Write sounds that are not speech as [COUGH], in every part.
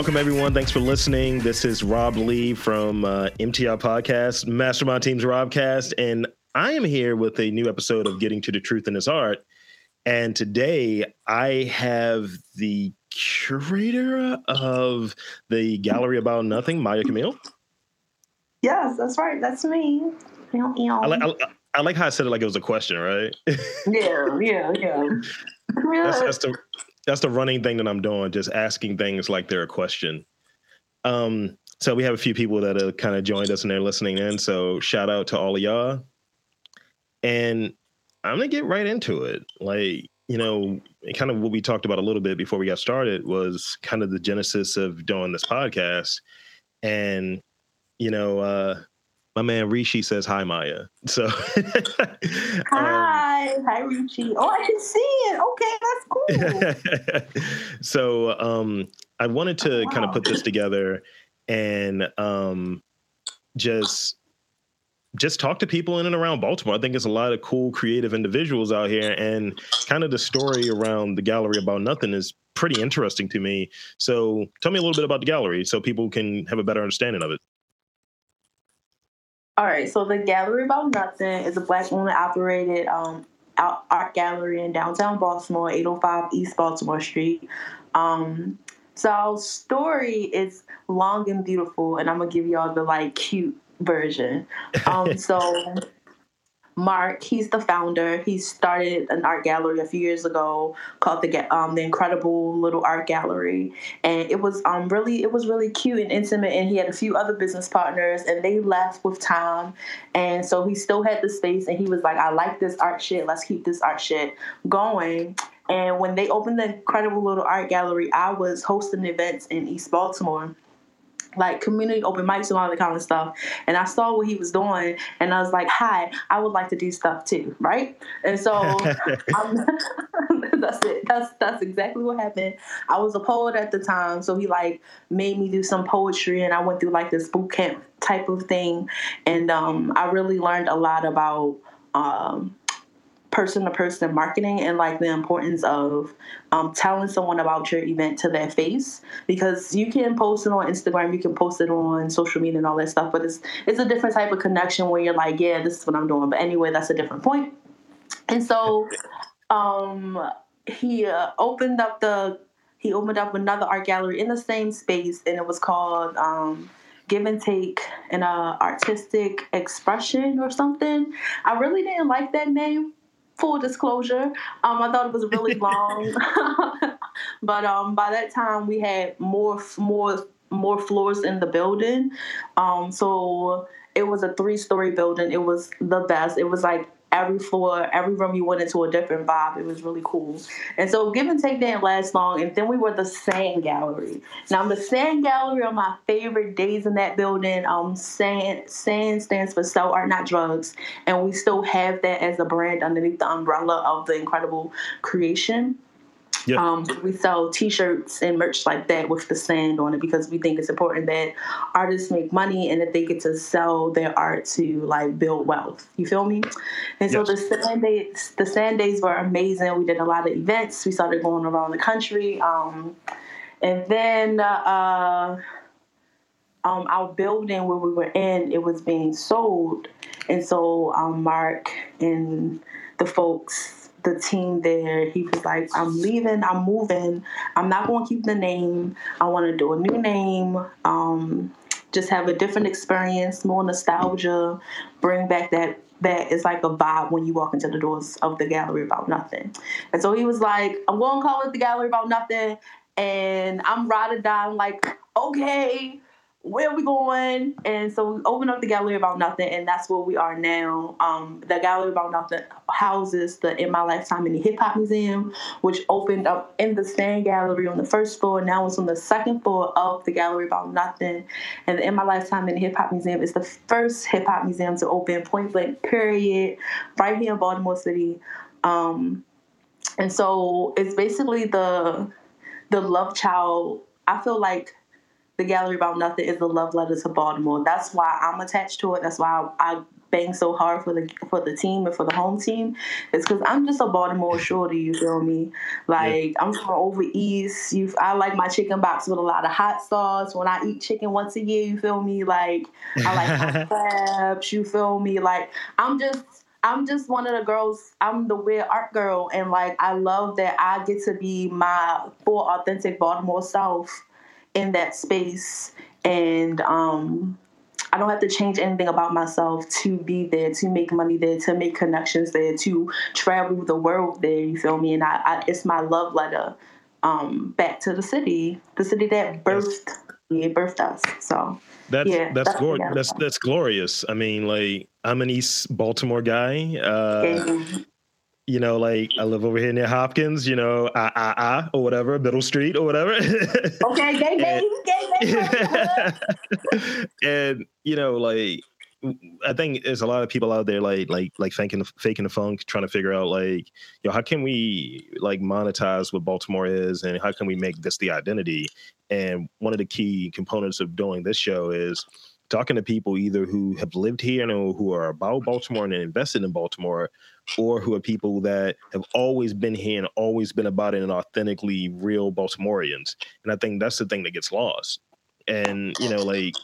welcome everyone. Thanks for listening. This is Rob Lee from uh, MTR Podcast, Mastermind Team's Robcast, and I am here with a new episode of Getting to the Truth in His Art. And today I have the curator of the Gallery About Nothing, Maya Camille. Yes, that's right. That's me. I like, I, I like how I said it like it was a question, right? yeah, yeah, yeah. [LAUGHS] That's, that's the that's the running thing that I'm doing, just asking things like they're a question. Um, so we have a few people that have kind of joined us and they're listening in. So shout out to all of y'all. And I'm gonna get right into it. Like, you know, kind of what we talked about a little bit before we got started was kind of the genesis of doing this podcast. And, you know, uh, my man Rishi says hi, Maya. So [LAUGHS] hi, um, hi Rishi. Oh, I can see it. Okay, that's cool. [LAUGHS] so um, I wanted to wow. kind of put this together and um, just just talk to people in and around Baltimore. I think there's a lot of cool, creative individuals out here, and kind of the story around the gallery about nothing is pretty interesting to me. So, tell me a little bit about the gallery so people can have a better understanding of it. All right, so the Gallery About Nothing is a black woman operated um, art gallery in downtown Baltimore, 805 East Baltimore Street. Um, so our story is long and beautiful, and I'm gonna give y'all the like cute version. Um, [LAUGHS] so Mark, he's the founder. He started an art gallery a few years ago called the um, the Incredible Little Art Gallery, and it was um really it was really cute and intimate. And he had a few other business partners, and they left with time, and so he still had the space. And he was like, "I like this art shit. Let's keep this art shit going." And when they opened the Incredible Little Art Gallery, I was hosting events in East Baltimore like community open mics and all that kind of stuff. And I saw what he was doing, and I was like, "Hi, I would like to do stuff too, right?" And so [LAUGHS] [LAUGHS] that's it. That's that's exactly what happened. I was a poet at the time, so he like made me do some poetry, and I went through like this boot camp type of thing, and um, I really learned a lot about. Um, person to person marketing and like the importance of um, telling someone about your event to their face because you can post it on Instagram, you can post it on social media and all that stuff, but it's it's a different type of connection where you're like, yeah, this is what I'm doing. But anyway, that's a different point. And so um, he uh, opened up the he opened up another art gallery in the same space, and it was called. Um, give and take an uh, artistic expression or something. I really didn't like that name full disclosure, um, I thought it was really [LAUGHS] long, [LAUGHS] but um, by that time we had more more more floors in the building. Um, so it was a three story building. It was the best. It was like every floor, every room you went into a different vibe. It was really cool. And so give and take didn't last long. And then we were the Sand Gallery. Now the Sand Gallery are my favorite days in that building. Um, Sand Sand stands for Sell Art Not Drugs, and we still have that as a brand underneath the umbrella of the incredible creation. Yeah. Um, we sell T-shirts and merch like that with the sand on it because we think it's important that artists make money and that they get to sell their art to like build wealth. You feel me? And so yes. the sand days, the sand days were amazing. We did a lot of events. We started going around the country, um, and then. Uh, um, our building where we were in, it was being sold, and so um, Mark and the folks the team there. He was like, I'm leaving, I'm moving. I'm not going to keep the name. I want to do a new name. Um, just have a different experience, more nostalgia, bring back that that is like a vibe when you walk into the doors of the gallery about nothing. And so he was like, I'm going to call it the gallery about nothing. And I'm riding down like, okay, where we going? And so we opened up the Gallery About Nothing, and that's where we are now. Um, the Gallery About Nothing houses the In My Lifetime in the Hip Hop Museum, which opened up in the Sand Gallery on the first floor. Now it's on the second floor of the Gallery About Nothing. And the In My Lifetime in the Hip Hop Museum is the first hip hop museum to open point blank, period, right here in Baltimore City. Um, and so it's basically the the love child. I feel like the gallery about nothing is a love letter to Baltimore. That's why I'm attached to it. That's why I, I bang so hard for the for the team and for the home team. It's because I'm just a Baltimore shorty. You feel me? Like yeah. I'm from over east. You, I like my chicken box with a lot of hot sauce. When I eat chicken once a year, you feel me? Like I like [LAUGHS] crabs. You feel me? Like I'm just I'm just one of the girls. I'm the weird art girl, and like I love that I get to be my full authentic Baltimore self in that space, and um, I don't have to change anything about myself to be there, to make money there, to make connections there, to travel the world there. You feel me? And I, I it's my love letter um, back to the city, the city that birthed yes. me, birthed us. So that's yeah, that's that's, glor- that's that's glorious. I mean, like I'm an East Baltimore guy. Uh, you know, like I live over here near Hopkins, you know, ah ah ah or whatever, Middle Street or whatever. [LAUGHS] okay, gay baby, gay baby. [LAUGHS] and you know, like I think there's a lot of people out there like like like faking the faking the funk, trying to figure out like, you know, how can we like monetize what Baltimore is, and how can we make this the identity? And one of the key components of doing this show is talking to people either who have lived here and who are about Baltimore and invested in Baltimore, or who are people that have always been here and always been about it and authentically real Baltimoreans. And I think that's the thing that gets lost. And you know, like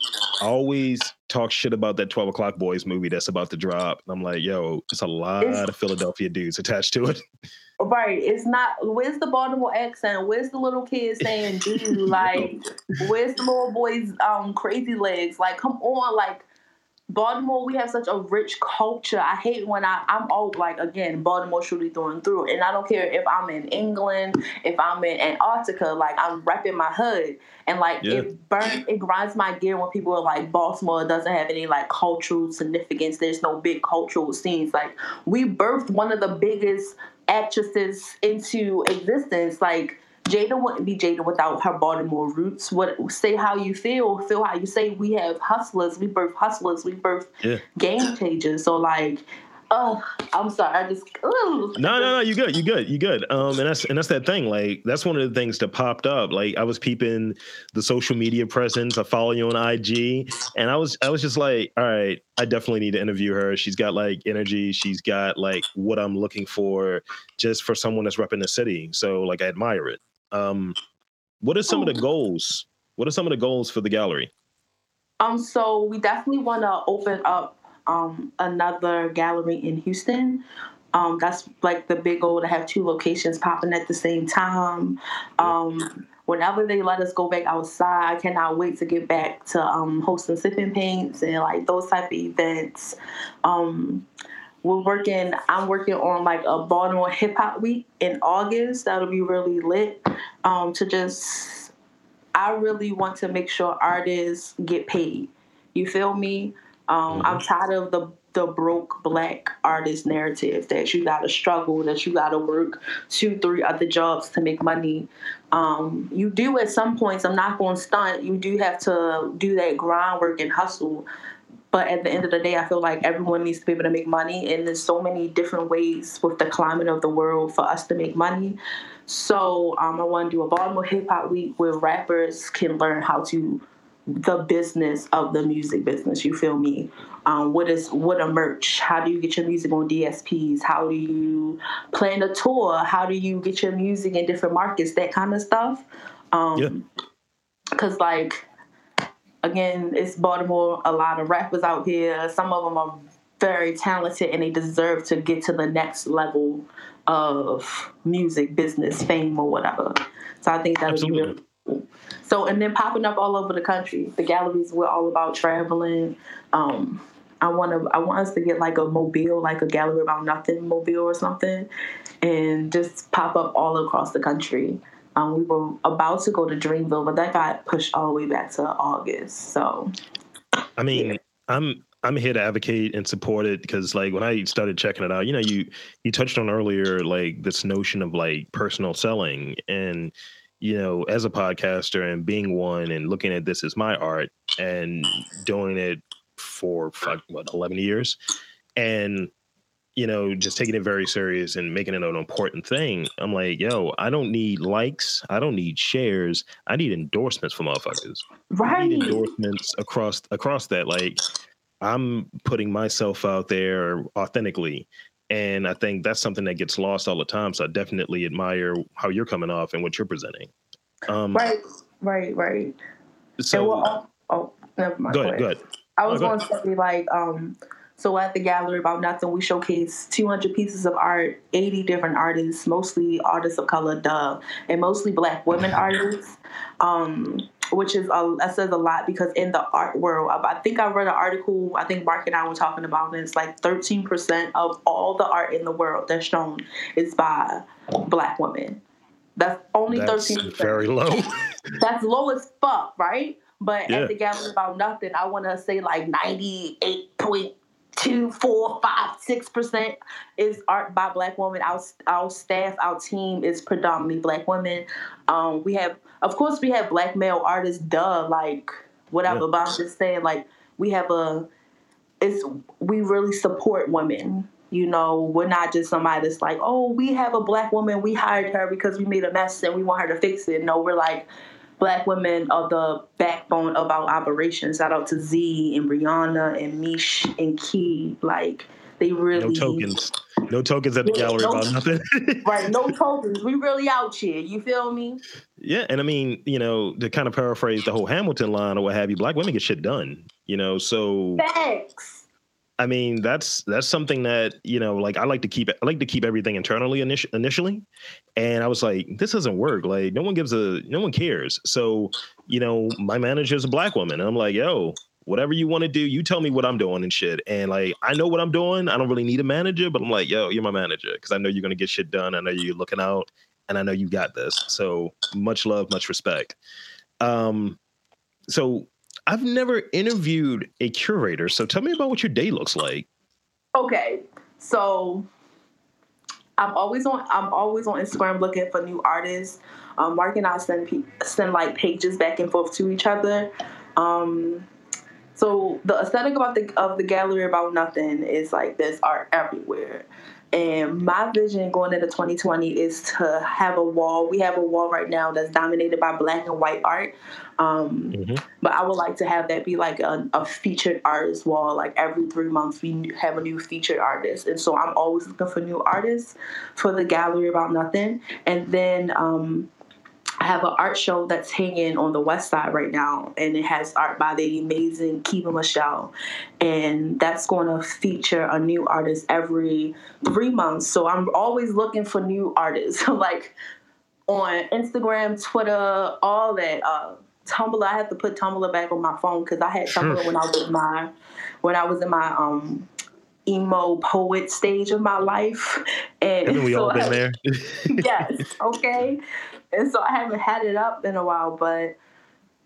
I always talk shit about that 12 o'clock boys movie that's about to drop. And I'm like, yo, it's a lot it's, of Philadelphia dudes attached to it. Right. It's not where's the Baltimore accent? Where's the little kids saying dude? [LAUGHS] Like where's the little boys um crazy legs? Like come on, like Baltimore, we have such a rich culture. I hate when I, I'm all like again, Baltimore truly through and through. And I don't care if I'm in England, if I'm in Antarctica, like I'm repping my hood. And like yeah. it burns it grinds my gear when people are like Baltimore doesn't have any like cultural significance. There's no big cultural scenes. Like we birthed one of the biggest actresses into existence. Like Jada wouldn't be Jada without her Baltimore roots. What say how you feel, feel how you say. We have hustlers, we birth hustlers, we birth yeah. game changers. So like, oh, I'm sorry, I just. No, no, no, you good, you good, you good. Um, and that's and that's that thing. Like that's one of the things that popped up. Like I was peeping the social media presence. I follow you on IG, and I was I was just like, all right, I definitely need to interview her. She's got like energy. She's got like what I'm looking for, just for someone that's repping the city. So like I admire it. Um, what are some of the goals? What are some of the goals for the gallery? Um, so we definitely want to open up um, another gallery in Houston. Um, that's like the big goal to have two locations popping at the same time. Um, whenever they let us go back outside, I cannot wait to get back to um, hosting sipping paints and like those type of events. Um, we're working i'm working on like a baltimore hip-hop week in august that'll be really lit um, to just i really want to make sure artists get paid you feel me um, i'm mm-hmm. tired of the the broke black artist narrative that you gotta struggle, that you gotta work two, three other jobs to make money. Um, you do at some points, I'm not gonna stunt, you do have to do that grind work and hustle. But at the end of the day, I feel like everyone needs to be able to make money, and there's so many different ways with the climate of the world for us to make money. So um, I want to do a Baltimore Hip Hop Week where rappers can learn how to the business of the music business. You feel me? Um, what is what a merch? How do you get your music on DSPs? How do you plan a tour? How do you get your music in different markets? That kind of stuff. Um, yeah. Cause like again, it's Baltimore. A lot of rappers out here. Some of them are very talented and they deserve to get to the next level of music, business, fame, or whatever. So I think that would be really cool. So and then popping up all over the country. The galleries were all about traveling. Um, I want to. I want us to get like a mobile, like a gallery about nothing mobile or something, and just pop up all across the country. Um, we were about to go to Dreamville, but that got pushed all the way back to August. So, I mean, yeah. I'm I'm here to advocate and support it because, like, when I started checking it out, you know, you you touched on earlier like this notion of like personal selling, and you know, as a podcaster and being one and looking at this as my art and doing it for what eleven years, and you know, just taking it very serious and making it an important thing. I'm like, yo, I don't need likes. I don't need shares. I need endorsements for motherfuckers. Right. I need endorsements across across that. Like, I'm putting myself out there authentically. And I think that's something that gets lost all the time. So I definitely admire how you're coming off and what you're presenting. Um, right, right, right. So, oh, oh, never mind. Go ahead, go ahead. I was going to say, like, um, so at the gallery about nothing, we showcase 200 pieces of art, 80 different artists, mostly artists of color, duh, and mostly Black women [LAUGHS] artists. Um, which is a, that says a lot because in the art world, I think I read an article. I think Mark and I were talking about it. It's like 13% of all the art in the world that's shown is by Black women. That's only that's 13%. Very low. [LAUGHS] that's low as fuck, right? But yeah. at the gallery about nothing, I want to say like 98 point two, four, five, six percent is art by black women. Our our staff, our team is predominantly black women. Um, we have, of course, we have black male artists. Duh, like whatever. Yeah. But I'm just saying, like we have a, it's we really support women. You know, we're not just somebody that's like, oh, we have a black woman, we hired her because we made a mess and we want her to fix it. No, we're like, black women are the backbone of our operations. Shout out to Z and Brianna and Mish and Key. Like they really no tokens. No tokens at the gallery no, about nothing. [LAUGHS] right, no tokens. We really out here. You feel me? Yeah, and I mean, you know, to kind of paraphrase the whole Hamilton line or what have you, black women get shit done. You know, so thanks. I mean, that's that's something that you know, like I like to keep I like to keep everything internally init- initially, and I was like, this doesn't work. Like, no one gives a no one cares. So, you know, my manager is a black woman, and I'm like, yo, whatever you want to do, you tell me what I'm doing and shit. And like, I know what I'm doing. I don't really need a manager, but I'm like, yo, you're my manager because I know you're gonna get shit done. I know you're looking out, and I know you got this. So much love, much respect. Um, so I've never interviewed a curator, so tell me about what your day looks like. Okay, so I'm always on. I'm always on Instagram looking for new artists. Um, Mark and I send send like pages back and forth to each other. Um, so the aesthetic about the of the gallery about nothing is like there's art everywhere. And my vision going into 2020 is to have a wall. We have a wall right now that's dominated by black and white art. Um, mm-hmm. But I would like to have that be like a, a, featured artist wall. Like every three months, we have a new featured artist. And so I'm always looking for new artists for the gallery about nothing. And then um, I have an art show that's hanging on the west side right now, and it has art by the amazing Kiva Michelle. And that's going to feature a new artist every three months. So I'm always looking for new artists, [LAUGHS] like on Instagram, Twitter, all that. Uh, Tumblr, I have to put Tumblr back on my phone because I had Tumblr when I was in my when I was in my um emo poet stage of my life. And Haven't we so all been there? [LAUGHS] yes. Okay and so I haven't had it up in a while, but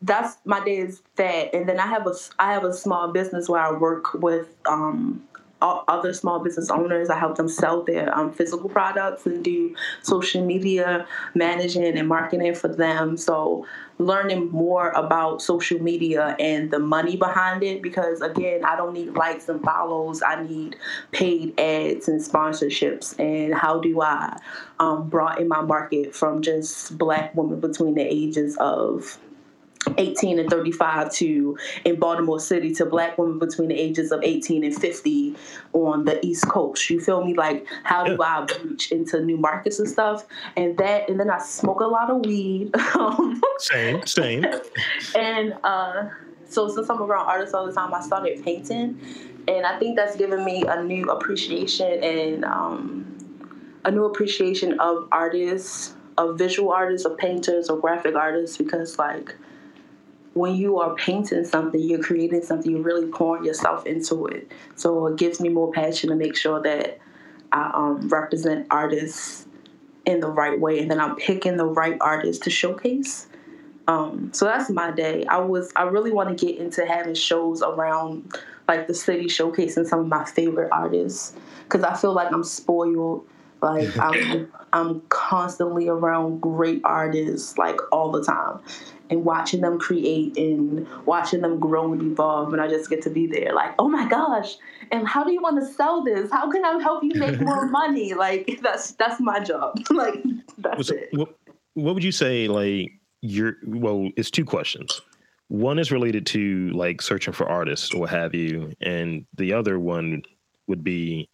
that's my day is that. And then I have a I have a small business where I work with um, other small business owners. I help them sell their um, physical products and do social media managing and marketing for them. So learning more about social media and the money behind it because again i don't need likes and follows i need paid ads and sponsorships and how do i um, broaden my market from just black women between the ages of 18 and 35 to in Baltimore City to black women between the ages of 18 and 50 on the East Coast. You feel me? Like how do I reach into new markets and stuff? And that and then I smoke a lot of weed. [LAUGHS] same, same. and uh so since I'm around artists all the time, I started painting. And I think that's given me a new appreciation and um, a new appreciation of artists, of visual artists, of painters, or graphic artists because like when you are painting something, you're creating something, you're really pouring yourself into it. So it gives me more passion to make sure that I um, represent artists in the right way, and then I'm picking the right artists to showcase. Um, so that's my day. I was I really want to get into having shows around like the city showcasing some of my favorite artists because I feel like I'm spoiled. Like [LAUGHS] I'm I'm constantly around great artists like all the time, and watching them create and watching them grow and evolve and I just get to be there like oh my gosh and how do you want to sell this? How can I help you make more [LAUGHS] money? Like that's that's my job. [LAUGHS] like that's so, it. What, what would you say? Like you're well, it's two questions. One is related to like searching for artists or what have you, and the other one would be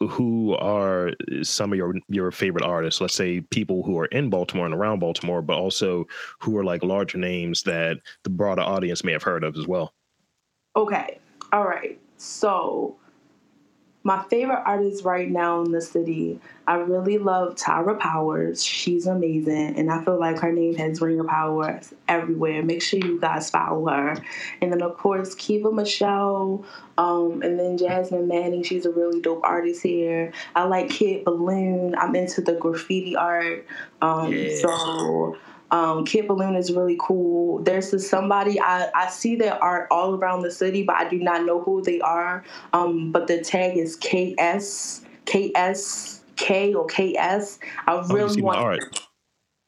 who are some of your your favorite artists. Let's say people who are in baltimore and around baltimore but also who are like larger names that the broader audience may have heard of as well. Okay. All right. So my favorite artist right now in the city, I really love Tyra Powers. She's amazing, and I feel like her name has ringer power everywhere. Make sure you guys follow her. And then, of course, Kiva Michelle, um, and then Jasmine Manning. She's a really dope artist here. I like Kid Balloon. I'm into the graffiti art. Um, yeah. So um, Kid Balloon is really cool. There's this somebody I, I see their art all around the city, but I do not know who they are. Um, but the tag is KS KSK or KS. I oh, really want. art.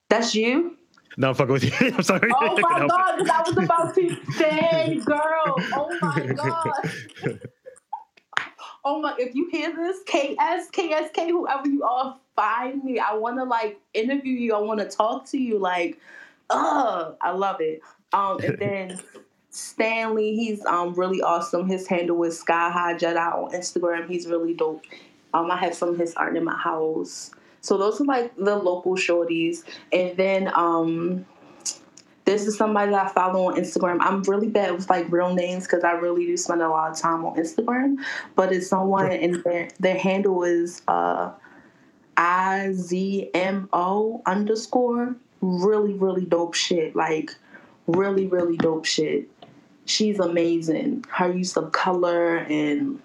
That's you. No, I'm fucking with you. [LAUGHS] I'm sorry. Oh my [LAUGHS] god, because I was about to say, girl. Oh my [LAUGHS] god. Oh my! If you hear this, KS, KSK, whoever you are, find me. I want to like interview you. I want to talk to you. Like, uh, I love it. Um, and [LAUGHS] then Stanley, he's um really awesome. His handle is Sky High Jedi on Instagram. He's really dope. Um, I have some of his art in my house. So those are like the local shorties. And then um this is somebody that I follow on Instagram. I'm really bad with like real names because I really do spend a lot of time on Instagram. But it's someone and their their handle is uh I Z M O underscore. Really, really dope shit. Like, really, really dope shit. She's amazing. Her use of color and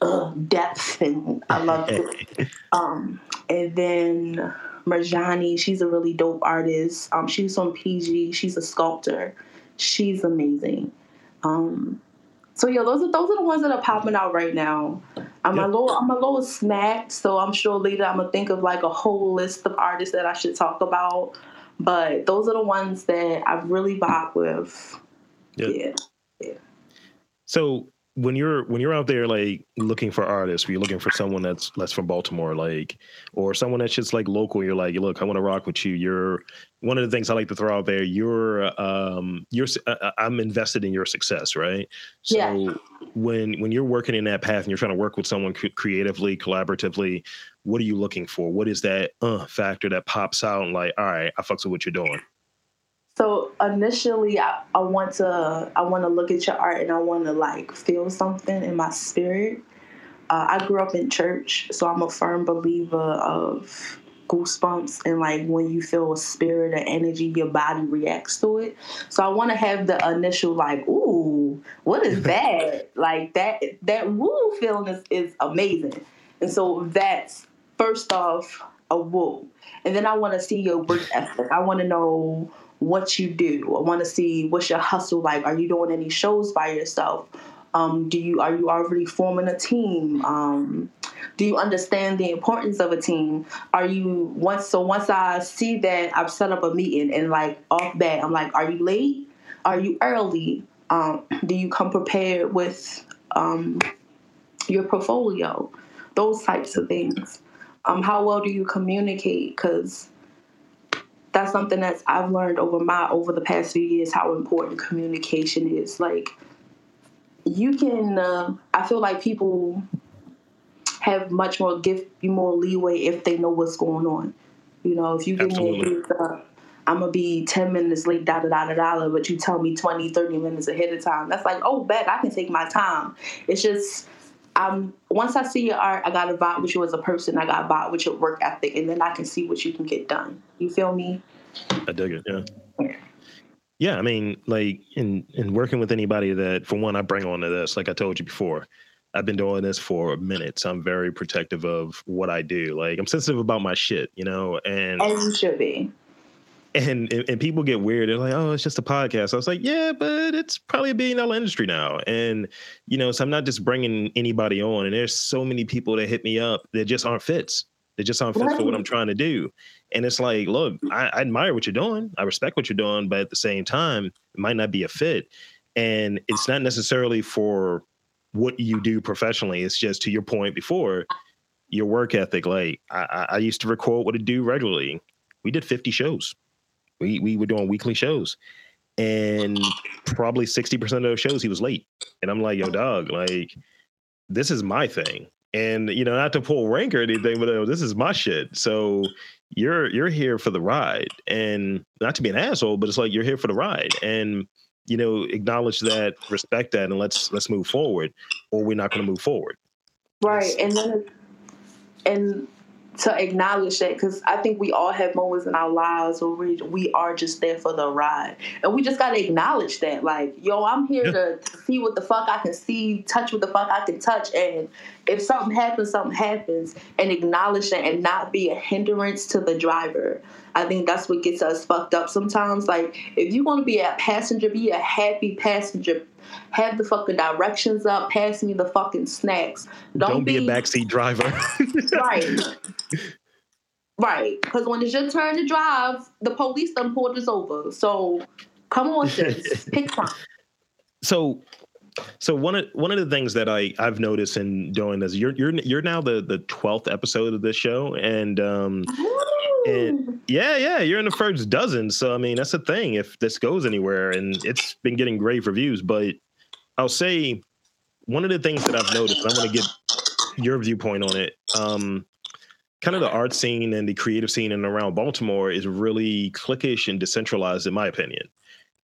uh, depth, and I love it. [LAUGHS] um, and then Marjani, she's a really dope artist. Um, she's on PG. She's a sculptor. She's amazing. Um, so yeah, those are those are the ones that are popping out right now. I'm yep. a little I'm a little smacked, so I'm sure later I'm gonna think of like a whole list of artists that I should talk about. But those are the ones that I really vibe with. Yep. Yeah. Yeah. So when you're when you're out there like looking for artists, you're looking for someone that's less from Baltimore, like or someone that's just like local. You're like, look, I want to rock with you. You're one of the things I like to throw out there. You're um you're uh, uh, I'm invested in your success, right? So yeah. when when you're working in that path and you're trying to work with someone creatively, collaboratively, what are you looking for? What is that uh factor that pops out and like, all right, I fucks with what you're doing. So initially, I, I want to I want to look at your art and I want to like feel something in my spirit. Uh, I grew up in church, so I'm a firm believer of goosebumps and like when you feel a spirit or energy, your body reacts to it. So I want to have the initial like, ooh, what is [LAUGHS] that? like that that woo feeling is, is amazing. And so that's first off a woo. And then I want to see your work ethic. I want to know what you do. I want to see what's your hustle like. Are you doing any shows by yourself? Um, do you are you already forming a team? Um, do you understand the importance of a team? Are you once so once I see that I've set up a meeting and like off that I'm like, are you late? Are you early? Um, do you come prepared with um, your portfolio? Those types of things. Um, how well do you communicate? Because that's something that's I've learned over my over the past few years how important communication is. Like you can, uh, I feel like people have much more give you more leeway if they know what's going on. You know, if you give Absolutely. me a up, I'm gonna be 10 minutes late, da da da da da, but you tell me 20, 30 minutes ahead of time. That's like, oh, bet I can take my time. It's just um, once I see your art, I got to vibe with you as a person. I got to vibe with your work ethic, and then I can see what you can get done. You feel me? I dig it. Yeah. Yeah. Yeah, I mean, like in in working with anybody that, for one, I bring on to this. Like I told you before, I've been doing this for a minute, so I'm very protective of what I do. Like I'm sensitive about my shit, you know, and as you should be and, and, people get weird. They're like, "Oh, it's just a podcast." I was like, "Yeah, but it's probably a billion dollar industry now." And you know, so I'm not just bringing anybody on. And there's so many people that hit me up that just aren't fits. They just aren't fits right. for what I'm trying to do. And it's like, look, I, I admire what you're doing. I respect what you're doing, but at the same time, it might not be a fit. And it's not necessarily for what you do professionally. It's just to your point before, your work ethic. Like I, I used to record what I do regularly. We did 50 shows. We we were doing weekly shows. And probably 60% of those shows he was late. And I'm like, yo, dog, like, this is my thing. And you know, not to pull rank or anything, but uh, this is my shit. So you're you're here for the ride, and not to be an asshole, but it's like you're here for the ride, and you know, acknowledge that, respect that, and let's let's move forward, or we're not going to move forward. Right, and then and to acknowledge that because I think we all have moments in our lives where we, we are just there for the ride. And we just got to acknowledge that. Like, yo, I'm here yeah. to, to, see what the fuck I can see, touch what the fuck I can touch. And if something happens, something happens. And acknowledge that and not be a hindrance to the driver. I think that's what gets us fucked up sometimes. Like, if you want to be a passenger, be a happy passenger have the fucking directions up, pass me the fucking snacks. Don't, Don't be, be, a backseat driver. [LAUGHS] right. Right. Because when it's your turn to drive, the police done pulled us over. So come on, [LAUGHS] sis. Pick one. So so one of one of the things that I I've noticed in doing this, you're you're you're now the the twelfth episode of this show, and um, and yeah, yeah, you're in the first dozen. So I mean, that's the thing. If this goes anywhere, and it's been getting great reviews, but I'll say one of the things that I've noticed, I want to get your viewpoint on it. Um, kind of the art scene and the creative scene and around Baltimore is really cliquish and decentralized, in my opinion.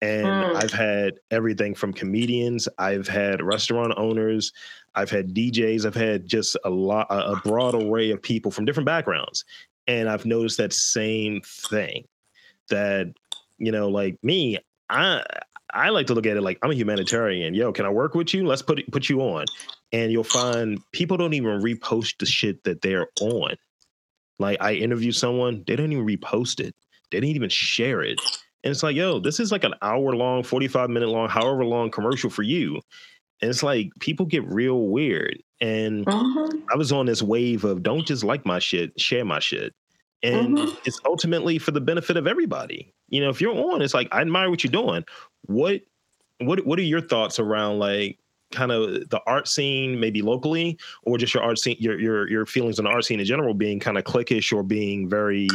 And mm. I've had everything from comedians, I've had restaurant owners, I've had DJs, I've had just a lot, a broad array of people from different backgrounds. And I've noticed that same thing that, you know, like me, I I like to look at it like I'm a humanitarian. Yo, can I work with you? Let's put put you on. And you'll find people don't even repost the shit that they're on. Like I interview someone, they don't even repost it. They didn't even share it. And it's like, yo, this is like an hour long, 45 minute long, however long commercial for you. And it's like people get real weird. And mm-hmm. I was on this wave of don't just like my shit, share my shit. And mm-hmm. it's ultimately for the benefit of everybody. You know, if you're on, it's like I admire what you're doing. What what what are your thoughts around like kind of the art scene, maybe locally, or just your art scene, your your your feelings on the art scene in general being kind of cliquish or being very,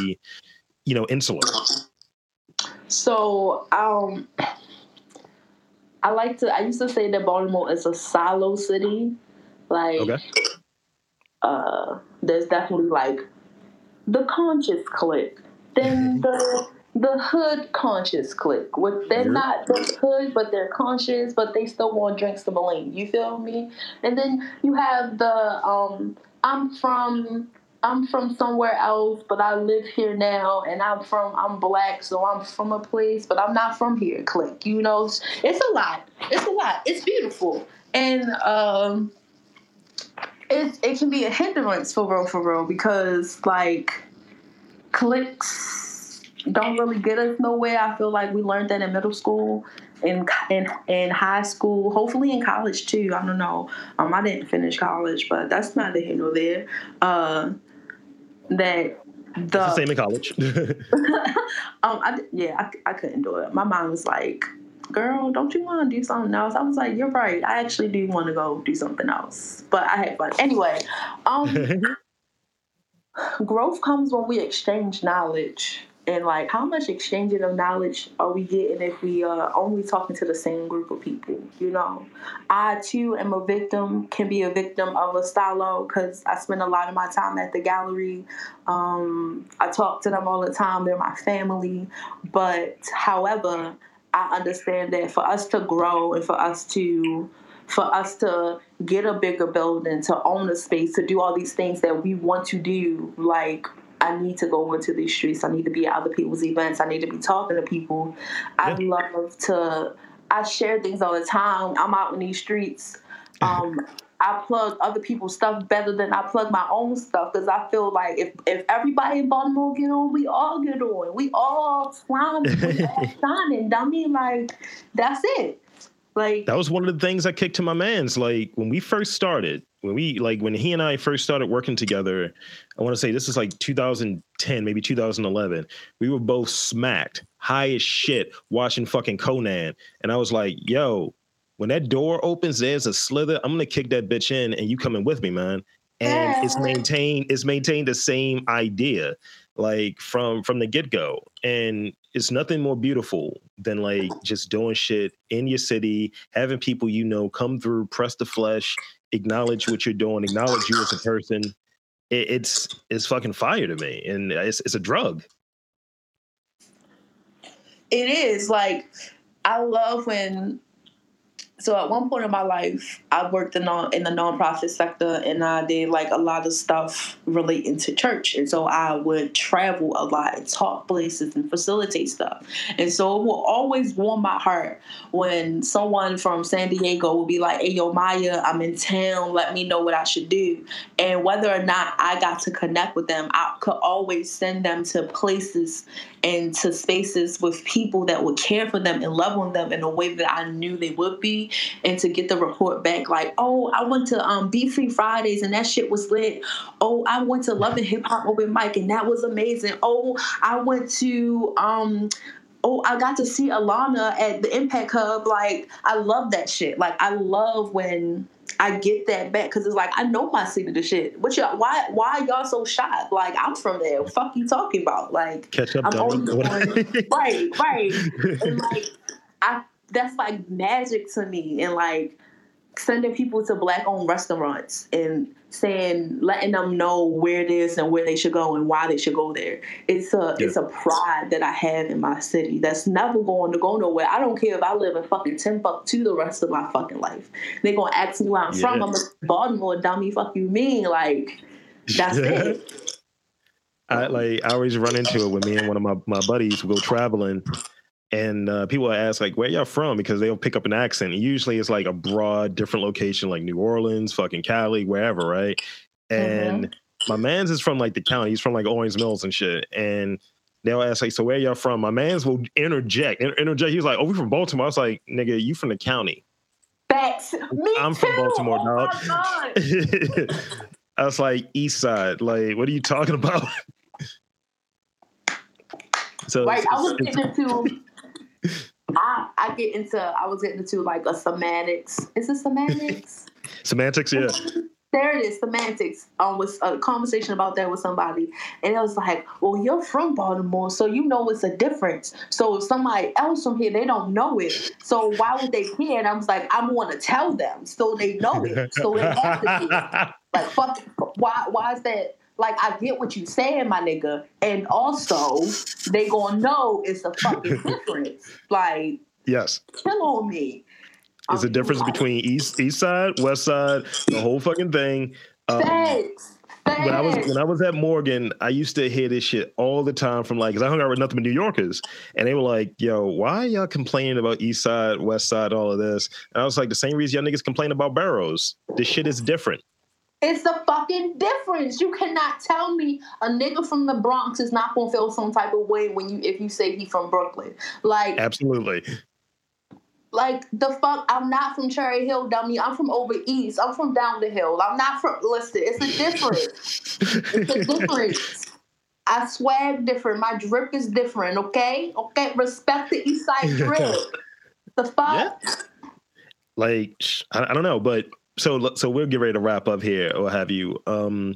you know, insular? So, um, I like to. I used to say that Baltimore is a silo city. Like, okay. uh, there's definitely like the conscious click, then the the hood conscious click. With they're not the hood, but they're conscious, but they still want drinks to bling. You feel me? And then you have the um I'm from I'm from somewhere else, but I live here now, and I'm from I'm black, so I'm from a place, but I'm not from here. Click, you know, it's, it's a lot. It's a lot. It's beautiful, and um, it it can be a hindrance for real, for real, because like clicks don't really get us nowhere. I feel like we learned that in middle school, in in in high school, hopefully in college too. I don't know. Um, I didn't finish college, but that's neither here nor there. Uh, that the, the same in college. [LAUGHS] [LAUGHS] um, I, yeah, I, I couldn't do it. My mom was like, "Girl, don't you want to do something else?" I was like, "You're right. I actually do want to go do something else." But I had fun anyway. Um, [LAUGHS] growth comes when we exchange knowledge and like how much exchanging of knowledge are we getting if we are only talking to the same group of people you know i too am a victim can be a victim of a stylo because i spend a lot of my time at the gallery um, i talk to them all the time they're my family but however i understand that for us to grow and for us to for us to get a bigger building to own a space to do all these things that we want to do like I need to go into these streets. I need to be at other people's events. I need to be talking to people. I love to. I share things all the time. I'm out in these streets. Um, I plug other people's stuff better than I plug my own stuff because I feel like if, if everybody in Baltimore get on, we all get on. We all slime, we all [LAUGHS] shining. I mean, like that's it. Like that was one of the things I kicked to my man's. Like when we first started, when we like when he and I first started working together, I want to say this is like 2010, maybe 2011. We were both smacked high as shit watching fucking Conan, and I was like, "Yo, when that door opens, there's a slither. I'm gonna kick that bitch in, and you coming with me, man. And yeah. it's maintained. It's maintained the same idea, like from from the get go. And it's nothing more beautiful than like just doing shit in your city, having people you know come through, press the flesh, acknowledge what you're doing, acknowledge you as a person. It, it's it's fucking fire to me, and it's it's a drug. It is like I love when so at one point in my life, I worked in, non, in the nonprofit sector and I did like a lot of stuff relating to church. And so I would travel a lot and talk places and facilitate stuff. And so it will always warm my heart when someone from San Diego will be like, hey, yo, Maya, I'm in town. Let me know what I should do. And whether or not I got to connect with them, I could always send them to places and to spaces with people that would care for them and love on them in a way that I knew they would be and to get the report back like, oh, I went to um, Be Free Fridays and that shit was lit. Oh, I went to Love and Hip Hop Open Mic and that was amazing. Oh, I went to um, oh, I got to see Alana at the Impact Hub. Like, I love that shit. Like, I love when I get that back because it's like I know my city the shit. What y'all? Why? Why y'all so shocked? Like I'm from there. Fuck you talking about? Like catch up, I'm only [LAUGHS] right, right. And like I that's like magic to me. And like sending people to black owned restaurants and saying letting them know where it is and where they should go and why they should go there. It's a yeah. it's a pride that i have in my city that's never going to go nowhere. I don't care if i live in fucking timbuktu the rest of my fucking life. They're gonna ask me where i'm yeah. from. I'm a baltimore dummy. Fuck you mean? Like that's [LAUGHS] it. I like I always run into it with me and one of my, my buddies go traveling and uh, people ask like where y'all from? Because they'll pick up an accent. Usually it's like a broad different location like new orleans fucking cali wherever right? And mm-hmm. my man's is from like the county. He's from like Owings Mills and shit. And they'll ask like so where y'all from? My man's will interject interject. He's like oh we from baltimore. I was like nigga you from the county. Facts. Me i'm too. from baltimore oh dog [LAUGHS] i was like east side. Like what are you talking about? [LAUGHS] So right, I was getting into I I get into I was getting into like a semantics. Is it semantics? [LAUGHS] semantics, yeah. There it is, semantics. Um, was a conversation about that with somebody, and it was like, "Well, you're from Baltimore, so you know it's a difference. So if somebody else from here, they don't know it. So why would they care?" And I was like, "I'm going to tell them, so they know it. So they have to care. [LAUGHS] Like, fuck, why? Why is that? Like I get what you saying, my nigga, and also they gonna know it's a fucking [LAUGHS] difference. Like yes, kill on me. It's a difference like, between east east side, west side, the whole fucking thing. Um, thanks. When I was when I was at Morgan, I used to hear this shit all the time from like, cause I hung out with nothing but New Yorkers, and they were like, "Yo, why y'all complaining about East Side, West Side, all of this?" And I was like, "The same reason y'all niggas complain about boroughs. This shit is different." It's the fucking difference. You cannot tell me a nigga from the Bronx is not gonna feel some type of way when you if you say he from Brooklyn. Like absolutely. Like the fuck, I'm not from Cherry Hill, dummy. I'm from over east. I'm from down the hill. I'm not from. Listen, it's a difference. it's a difference. I swag different. My drip is different. Okay, okay. Respect the East Side [LAUGHS] drip. the fuck. Yeah. Like I, I don't know, but so so we'll get ready to wrap up here or have you um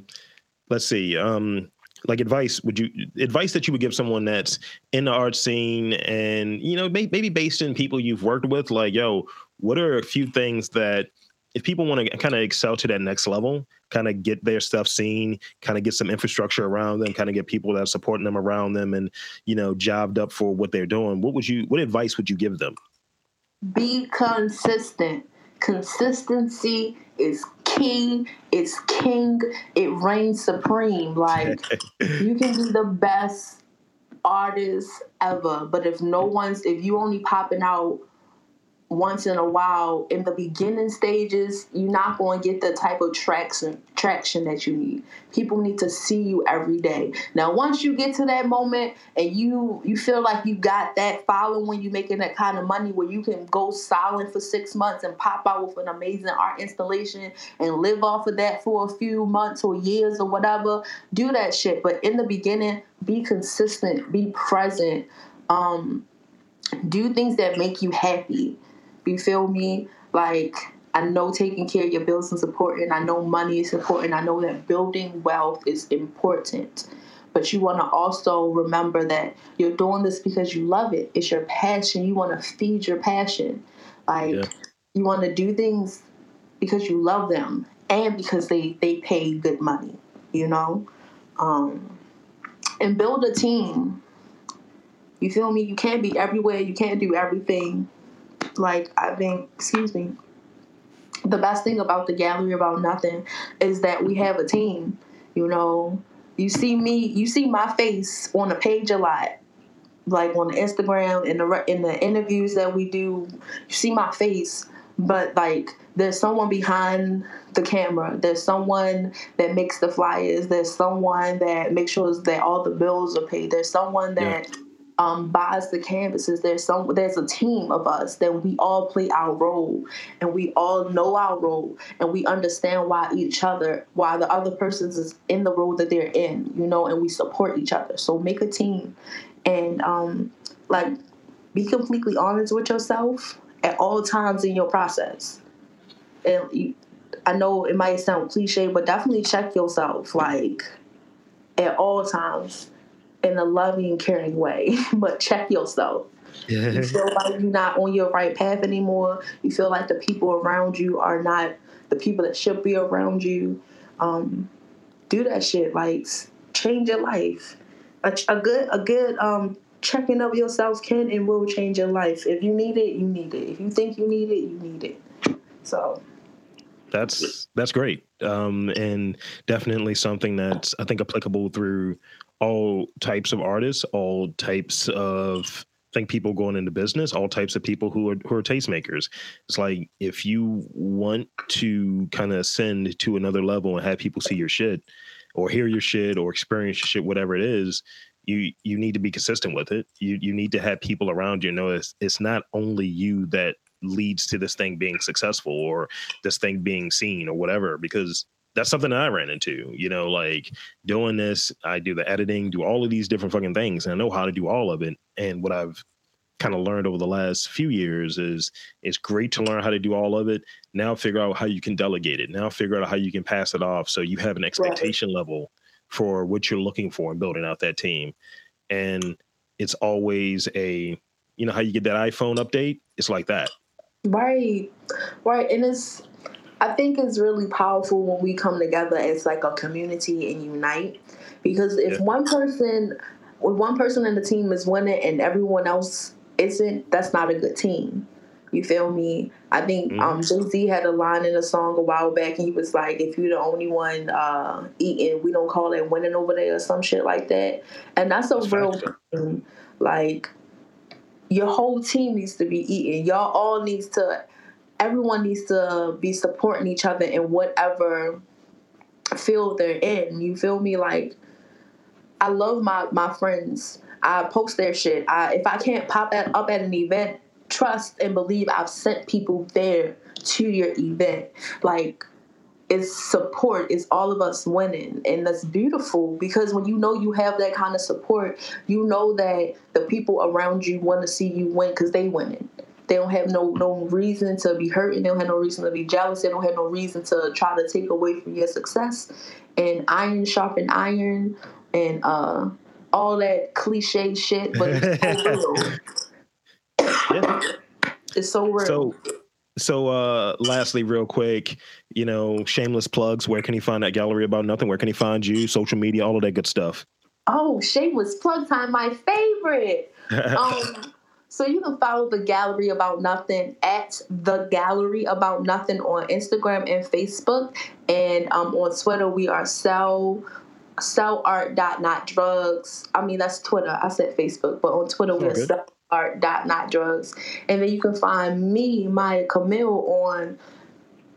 let's see um like advice would you advice that you would give someone that's in the art scene and you know may, maybe based in people you've worked with like yo what are a few things that if people want to kind of excel to that next level kind of get their stuff seen kind of get some infrastructure around them kind of get people that are supporting them around them and you know jobbed up for what they're doing what would you what advice would you give them? Be consistent consistency is king it's king it reigns supreme. Like [LAUGHS] you can be the best artist ever but if no one's if you only popping out once in a while in the beginning stages you're not going to get the type of traction traction that you need. People need to see you every day. Now once you get to that moment and you you feel like you got that following you making that kind of money where you can go silent for six months and pop out with an amazing art installation and live off of that for a few months or years or whatever do that shit. But in the beginning be consistent be present um do things that make you happy you feel me? Like I know taking care of your bills is important. I know money is important. I know that building wealth is important. But you want to also remember that you're doing this because you love it. It's your passion. You want to feed your passion. Like yeah. you want to do things because you love them and because they they pay good money. You know, um, and build a team. You feel me? You can't be everywhere. You can't do everything. Like I think, excuse me. The best thing about the gallery about nothing is that we have a team. You know, you see me, you see my face on the page a lot, like on the Instagram in the in the interviews that we do. You see my face, but like there's someone behind the camera. There's someone that makes the flyers. There's someone that makes sure that all the bills are paid. There's someone that yeah um, buys the canvases. There's some there's a team of us that we all play our role and we all know our role and we understand why each other why the other person is in the role that they're in, you know, and we support each other. So make a team and um, like be completely honest with yourself at all times in your process. And you, I know it might sound cliche, but definitely check yourself like at all times in a loving, caring way, [LAUGHS] but check yourself. Yeah. You feel like you're not on your right path anymore. You feel like the people around you are not the people that should be around you. Um, do that shit. Like change your life. A, a good a good um, checking of yourself can and will change your life. If you need it, you need it. If you think you need it, you need it. So that's that's great um, and definitely something that's i think applicable through all types of artists, all types of think people going into business, all types of people who are who are tastemakers. It's like if you want to kind of ascend to another level and have people see your shit or hear your shit or experience your shit, whatever it is, you you need to be consistent with it. You you need to have people around you know it's it's not only you that leads to this thing being successful or this thing being seen or whatever because that's something that I ran into, you know, like doing this, I do the editing, do all of these different fucking things, and I know how to do all of it. And what I've kind of learned over the last few years is it's great to learn how to do all of it. Now figure out how you can delegate it. Now figure out how you can pass it off so you have an expectation right. level for what you're looking for in building out that team. And it's always a, you know, how you get that iPhone update? It's like that. Right. Right. And it's I think it's really powerful when we come together as like a community and unite. Because if yeah. one person, if one person in the team is winning and everyone else isn't, that's not a good team. You feel me? I think mm-hmm. um, Jay Z had a line in a song a while back, and he was like, "If you're the only one uh, eating, we don't call it winning over there or some shit like that." And that's a that's real thing. Like your whole team needs to be eating. Y'all all needs to everyone needs to be supporting each other in whatever field they're in. You feel me? Like I love my my friends. I post their shit. I if I can't pop at, up at an event, trust and believe I've sent people there to your event. Like it's support it's all of us winning and that's beautiful because when you know you have that kind of support you know that the people around you want to see you win because they winning they don't have no no reason to be hurt, and they don't have no reason to be jealous. They don't have no reason to try to take away from your success. And iron sharpen iron, and uh, all that cliche shit, but it's so [LAUGHS] real. yeah. It's so real. So, so uh lastly, real quick, you know, shameless plugs. Where can he find that gallery about nothing? Where can he find you? Social media, all of that good stuff. Oh, shameless plug time, my favorite. [LAUGHS] um, so you can follow the Gallery About Nothing at the Gallery About Nothing on Instagram and Facebook, and um, on Twitter we are sell sell art dot not drugs. I mean that's Twitter. I said Facebook, but on Twitter we're sell art dot not drugs, and then you can find me Maya Camille on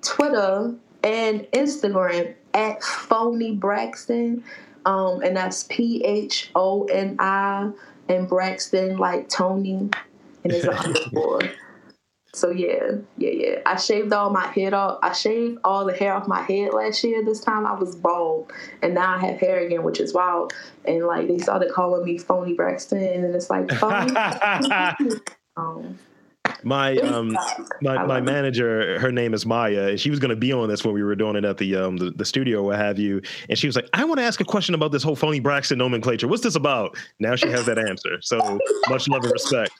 Twitter and Instagram at Phony Braxton, um, and that's P H O N I and Braxton like Toni, and it's an [LAUGHS] underscore. So yeah, yeah, yeah. I shaved all my head off. I shaved all the hair off my head last year. This time I was bald, and now I have hair again, which is wild. And like they started calling me Phony Braxton, and it's like phony. [LAUGHS] [LAUGHS] um, my um my, my manager her name is maya and she was going to be on this when we were doing it at the um the, the studio what have you and she was like i want to ask a question about this whole phony braxton nomenclature what's this about now she has that answer so much love and respect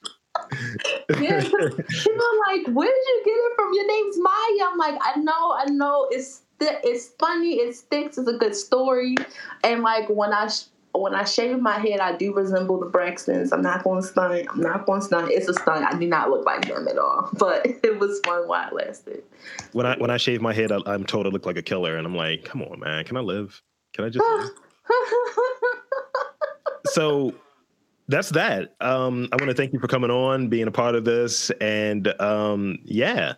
[LAUGHS] yeah, people are like, where did you get it from? Your name's Maya. I'm like, I know, I know. It's it's funny. It sticks. It's a good story. And like when I when I shave my head, I do resemble the Braxtons. I'm not going to stunt. I'm not going to stunt. It's a stunt. I do not look like them at all. [LAUGHS] But it was fun while it lasted. When I when I shave my head, I, am told I look like a killer, and I'm like, come on, man, can I live? Can I just? [LAUGHS] so that's that. Um, I want to thank you for coming on, being a part of this, and um, yeah,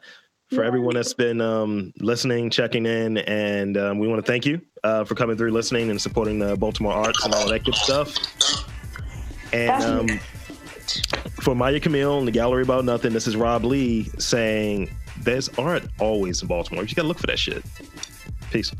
for everyone that's been um, listening, checking in, and um, we want to thank you uh, for coming through, listening, and supporting the Baltimore arts and all that good stuff. And um, for Maya Camille and the Gallery About Nothing, this is Rob Lee saying there's art always in Baltimore. You got to look for that shit. Peace.